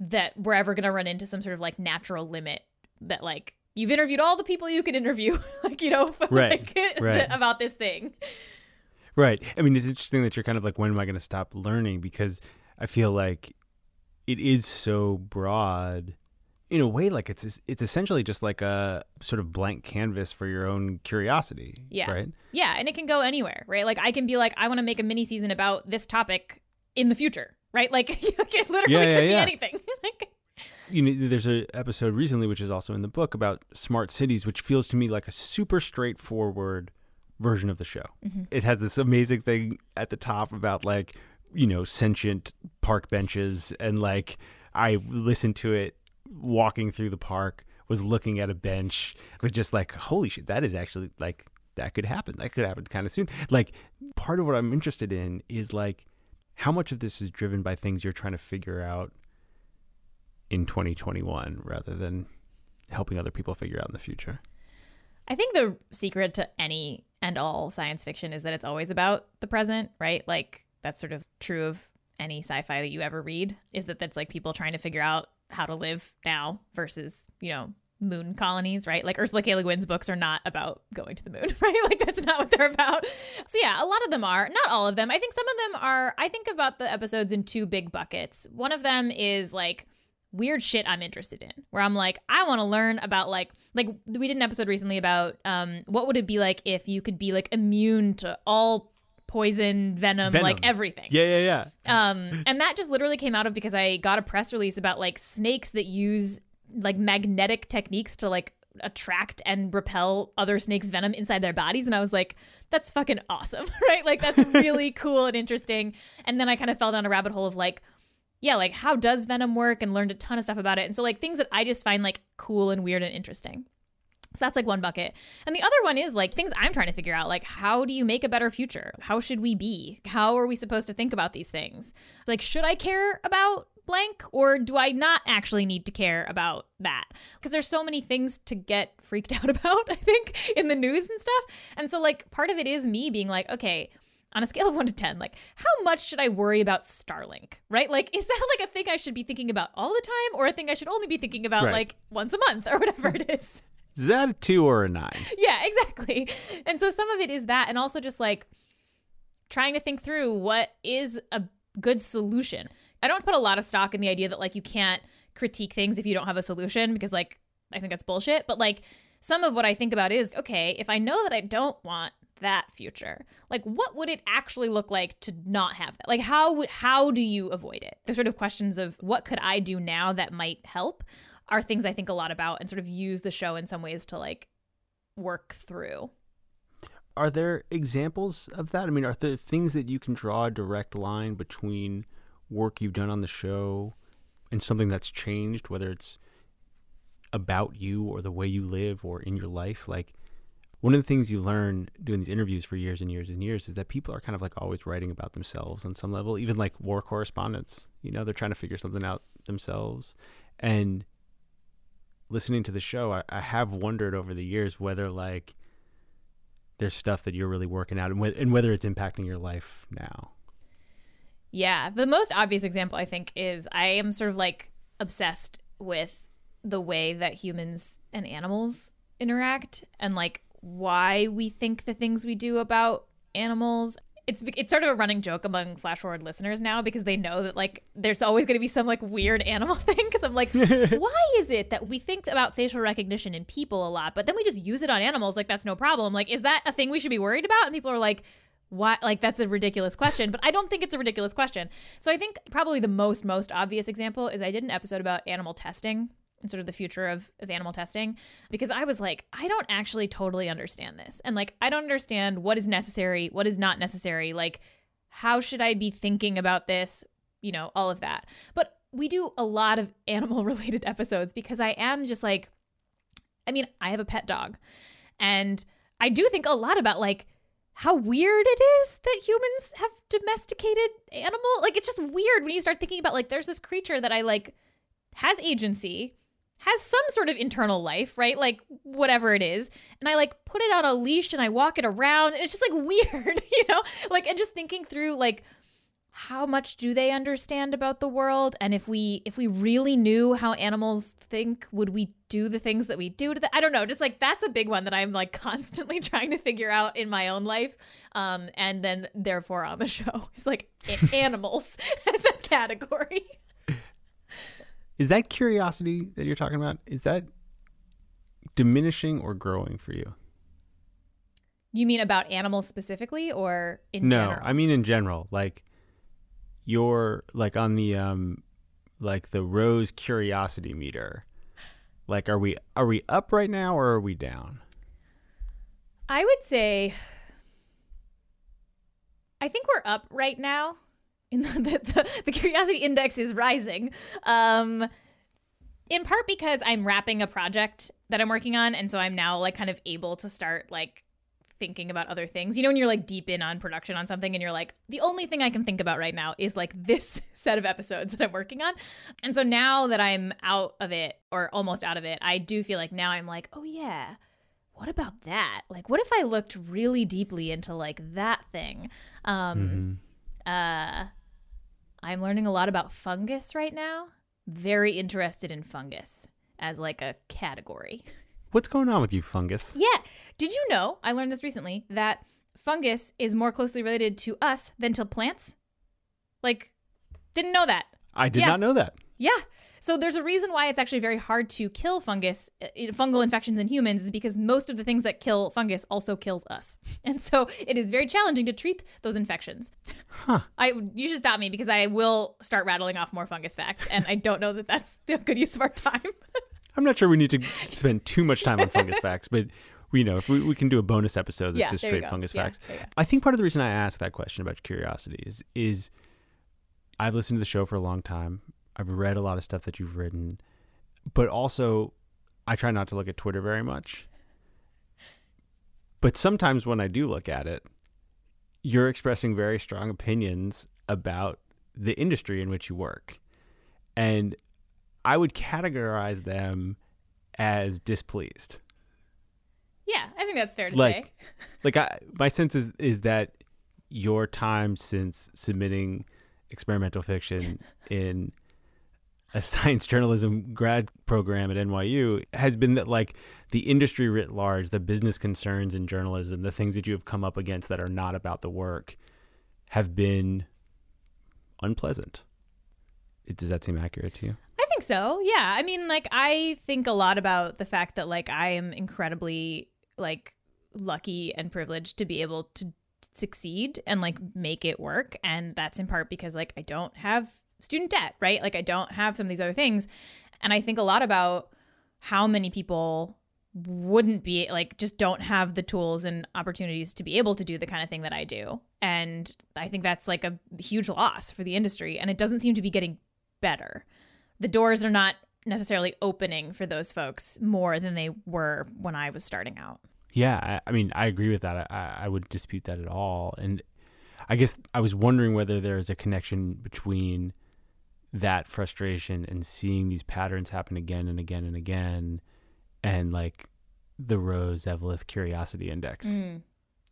that we're ever going to run into some sort of like natural limit that like you've interviewed all the people you could interview, like, you know, Right, like, right. about this thing. Right. I mean, it's interesting that you're kind of like, when am I going to stop learning? Because I feel like it is so broad. In a way, like it's it's essentially just like a sort of blank canvas for your own curiosity. Yeah. Right. Yeah, and it can go anywhere, right? Like I can be like, I want to make a mini season about this topic in the future, right? Like it literally Yeah, yeah, could be yeah. anything. like, you know, there's an episode recently, which is also in the book, about smart cities, which feels to me like a super straightforward version of the show. Mm-hmm. It has this amazing thing at the top about like, you know, sentient park benches, and like I listened to it walking through the park, was looking at a bench, was just like, holy shit, that is actually like that could happen. That could happen kind of soon. Like part of what I'm interested in is like how much of this is driven by things you're trying to figure out in 2021 rather than helping other people figure out in the future. I think the secret to any and all science fiction is that it's always about the present, right? Like that's sort of true of any sci-fi that you ever read is that that's like people trying to figure out how to live now versus, you know, moon colonies, right? Like Ursula K. Le Guin's books are not about going to the moon, right? Like that's not what they're about. So yeah, a lot of them are, not all of them. I think some of them are I think about the episodes in two big buckets. One of them is like weird shit I'm interested in, where I'm like, I want to learn about like like we did an episode recently about um what would it be like if you could be like immune to all poison, venom, Venom. like everything. Yeah, yeah, yeah. Um, and that just literally came out of because I got a press release about like snakes that use like magnetic techniques to like attract and repel other snakes' venom inside their bodies. And I was like, that's fucking awesome, right? Like, that's really cool and interesting. And then I kind of fell down a rabbit hole of like, yeah, like how does venom work and learned a ton of stuff about it. And so, like, things that I just find like cool and weird and interesting. So that's like one bucket. And the other one is like things I'm trying to figure out like how do you make a better future? How should we be? How are we supposed to think about these things? Like should I care about blank or do I not actually need to care about that? Because there's so many things to get freaked out about, I think, in the news and stuff. And so like part of it is me being like, okay, on a scale of 1 to 10 like how much should i worry about starlink right like is that like a thing i should be thinking about all the time or a thing i should only be thinking about Right. like once a month or whatever it is Is that a two or a nine? yeah, exactly. And so some of it is that, and also just like trying to think through what is a good solution. I don't put a lot of stock in the idea that like you can't critique things if you don't have a solution because like I think that's bullshit. But like some of what I think about is okay, if I know that I don't want that future, like what would it actually look like to not have that? Like how would how do you avoid it? The sort of questions of what could I do now that might help are things I think a lot about and sort of use the show in some ways to like work through. Are there examples of that? I mean, are there things that you can draw a direct line between work you've done on the show and something that's changed, whether it's about you or the way you live or in your life? Like, one of the things you learn doing these interviews for years and years and years is that people are kind of like always writing about themselves on some level, even like war correspondents. You know, they're trying to figure something out themselves. And listening to the show, I, I have wondered over the years whether like there's stuff that you're really working out and, wh- and whether it's impacting your life now. Yeah, the most obvious example I think is I am sort of like obsessed with the way that humans and animals interact and like why we think the things we do about animals. It's it's sort of a running joke among flash forward listeners now because they know that like there's always going to be some like weird animal thing because I'm like why is it that we think about facial recognition in people a lot but then we just use it on animals? Like that's no problem. Like is that a thing we should be worried about? And people are like why like that's a ridiculous question but i don't think it's a ridiculous question. So i think probably the most most obvious example is i did an episode about animal testing and sort of the future of, of animal testing because i was like i don't actually totally understand this. And like i don't understand what is necessary what is not necessary like how should i be thinking about this you know all of that. But we do a lot of animal related episodes because i am just like i mean i have a pet dog and i do think a lot about like how weird it is that humans have domesticated animal? Like it's just weird when you start thinking about like there's this creature that i like has agency has some sort of internal life right? Like whatever it is. And i like put it on a leash and i walk it around. And it's just like weird you know? Like and just thinking through like how much do they understand about the world and if we if we really knew how animals think would we do the things that we do to them i don't know just like that's a big one that i'm like constantly trying to figure out in my own life um and then therefore on the show it's like animals as a category Is that curiosity that you're talking about? Is that diminishing or growing for you? you mean about animals specifically or in general? no, general I mean in general. Like you're like on the um like the rose curiosity meter. Like are we are we up right now or are we down? I would say I think we're up right now. In the, the, the, the curiosity index is rising. Um in part because I'm wrapping a project that I'm working on and so I'm now like kind of able to start like thinking about other things. You know when you're like deep in on production on something and you're like the only thing I can think about right now is like this set of episodes that I'm working on. And so now that I'm out of it or almost out of it, I do feel like now I'm like, "Oh yeah, what about that? Like, what if I looked really deeply into like that thing? Um, uh, I'm learning a lot about fungus right now. Very interested in fungus as like a category. What's going on with you, fungus? Yeah. Did you know? I learned this recently that fungus is more closely related to us than to plants. Like, didn't know that. I did Yeah. not know that. Yeah. So there's a reason why it's actually very hard to kill fungus, uh, fungal infections in humans, is because most of the things that kill fungus also kills us, and so it is very challenging to treat those infections. Huh. I you should stop me because I will start rattling off more fungus facts, and I don't know that that's the good use of our time. I'm not sure we need to spend too much time on fungus facts, but we know if we, we can do a bonus episode that's Yeah, just straight fungus Yeah, facts. there you go. I think part of the reason I asked that question about curiosity is is I've listened to the show for a long time. I've read a lot of stuff that you've written, but also I try not to look at Twitter very much. But sometimes when I do look at it, you're expressing very strong opinions about the industry in which you work. And I would categorize them as displeased. yeah, I think that's fair to Like- say. Like I my sense is is that your time since submitting experimental fiction in a science journalism grad program at NYU has been that like the industry writ large, the business concerns in journalism, the things that you have come up against that are not about the work have been unpleasant. Does that seem accurate to you? Think so. Yeah. I mean, like I think a lot about the fact that like I am incredibly like lucky and privileged to be able to succeed and like make it work and that's in part because like I don't have student debt, right? Like I don't have some of these other things. And I think a lot about how many people wouldn't be like just don't have the tools and opportunities to be able to do the kind of thing that I do. And I think that's like a huge loss for the industry and it doesn't seem to be getting better. The doors are not necessarily opening for those folks more than they were when I was starting out. Yeah, I, I mean, I agree with that. I, I would dispute that at all. And I guess I was wondering whether there is a connection between that frustration and seeing these patterns happen again and again and again, and like the Rose Eveleth Curiosity Index. Mm.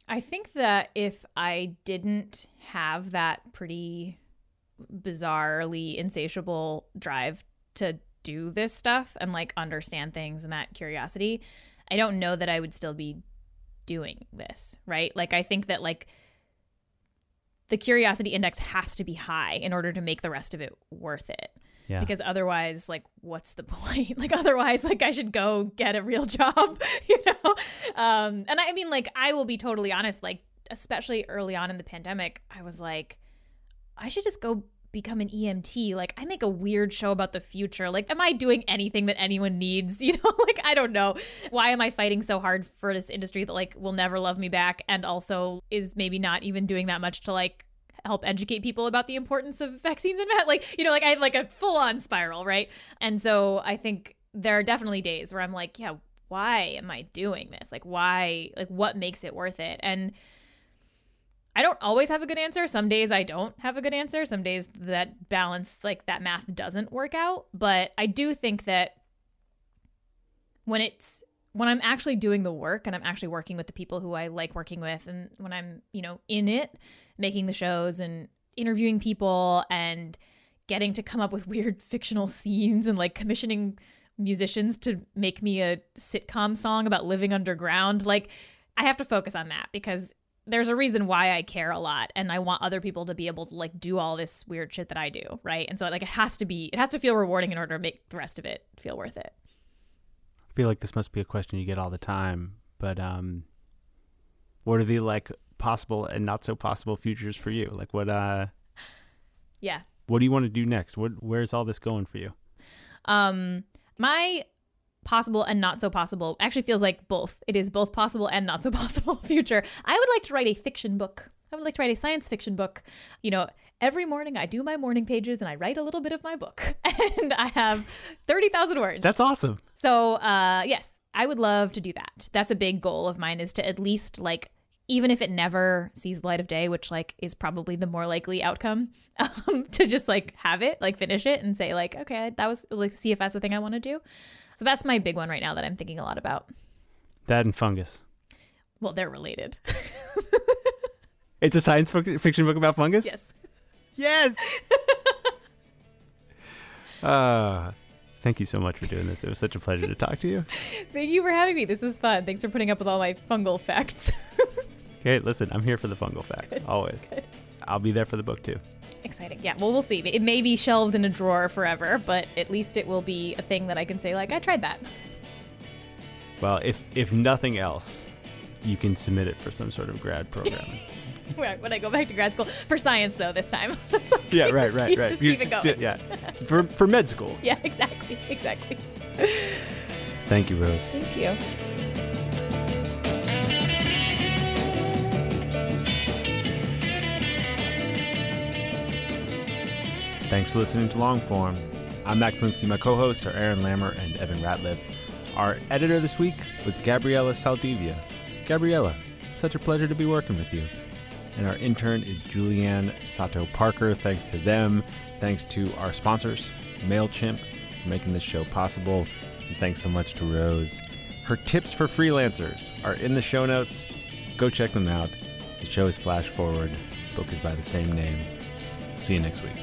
I think that if I didn't have that pretty bizarrely insatiable drive to do this stuff and like understand things and that curiosity, I don't know that I would still be doing this, right? Like I think that like the curiosity index has to be high in order to make the rest of it worth it. Yeah. Because otherwise, like, what's the point? Like, otherwise, like, I should go get a real job, you know? Um, and I mean, like, I will be totally honest, like, especially early on in the pandemic, I was like, I should just go become an EMT. Like, I make a weird show about the future. Like, am I doing anything that anyone needs? You know, like, I don't know. Why am I fighting so hard for this industry that, like, will never love me back and also is maybe not even doing that much to, like, help educate people about the importance of vaccines and that like you know like i have like a full on spiral right and so i think there are definitely days where i'm like yeah why am i doing this like why like what makes it worth it and I don't always have a good answer. Some days I don't have a good answer. Some days that balance, like that math doesn't work out. But I do think that when it's when I'm actually doing the work and I'm actually working with the people who I like working with, and when I'm, you know, in it, making the shows and interviewing people and getting to come up with weird fictional scenes and like commissioning musicians to make me a sitcom song about living underground, like I have to focus on that because there's a reason why I care a lot and I want other people to be able to like do all this weird shit that I do, right? And so like it has to be it has to feel rewarding in order to make the rest of it feel worth it. I feel like this must be a question you get all the time, but um what are the like possible and not so possible futures for you? Like what uh Yeah. what do you want to do next? What where's all this going for you? Um my possible and not so possible actually feels like both. It is both possible and not so possible future. I would like to write a fiction book. I would like to write a science fiction book. You know, every morning I do my morning pages and I write a little bit of my book. And I have 30,000 words. That's awesome. So, uh yes, I would love to do that. That's a big goal of mine is to at least like even if it never sees the light of day, which like is probably the more likely outcome, um, to just like have it, like finish it and say like, okay, that was like see if that's the thing I want to do. So that's my big one right now that I'm thinking a lot about. That and fungus. Well, they're related. It's a science book, fiction book about fungus? yes. Yes. uh thank you so much for doing this. It was such a pleasure to talk to you. Thank you for having me. This is fun. Thanks for putting up with all my fungal facts. Okay, listen, I'm here for the fungal facts always. good. I'll be there for the book too. Exciting. Yeah, well, we'll see. It may be shelved in a drawer forever, but at least it will be a thing that I can say, like, I tried that. Well, if if nothing else, you can submit it for some sort of grad program. When when I go back to grad school for science, though, this time. So yeah, right, right, keep- right. Just You- keep it going. Yeah, for for med school. Yeah, exactly. Exactly. Thank you, Rose. Thank you. Thanks for listening to Longform. I'm Max Linsky. My co-hosts are Aaron Lammer and Evan Ratliff. Our editor this week was Gabriella Saldivia. Gabriella, such a pleasure to be working with you. And our intern is Julianne Sato Parker. Thanks to them. Thanks to our sponsors, MailChimp, for making this show possible. And thanks so much to Rose. Her tips for freelancers are in the show notes. Go check them out. The show is Flash Forward. Book is by the same name. See you next week.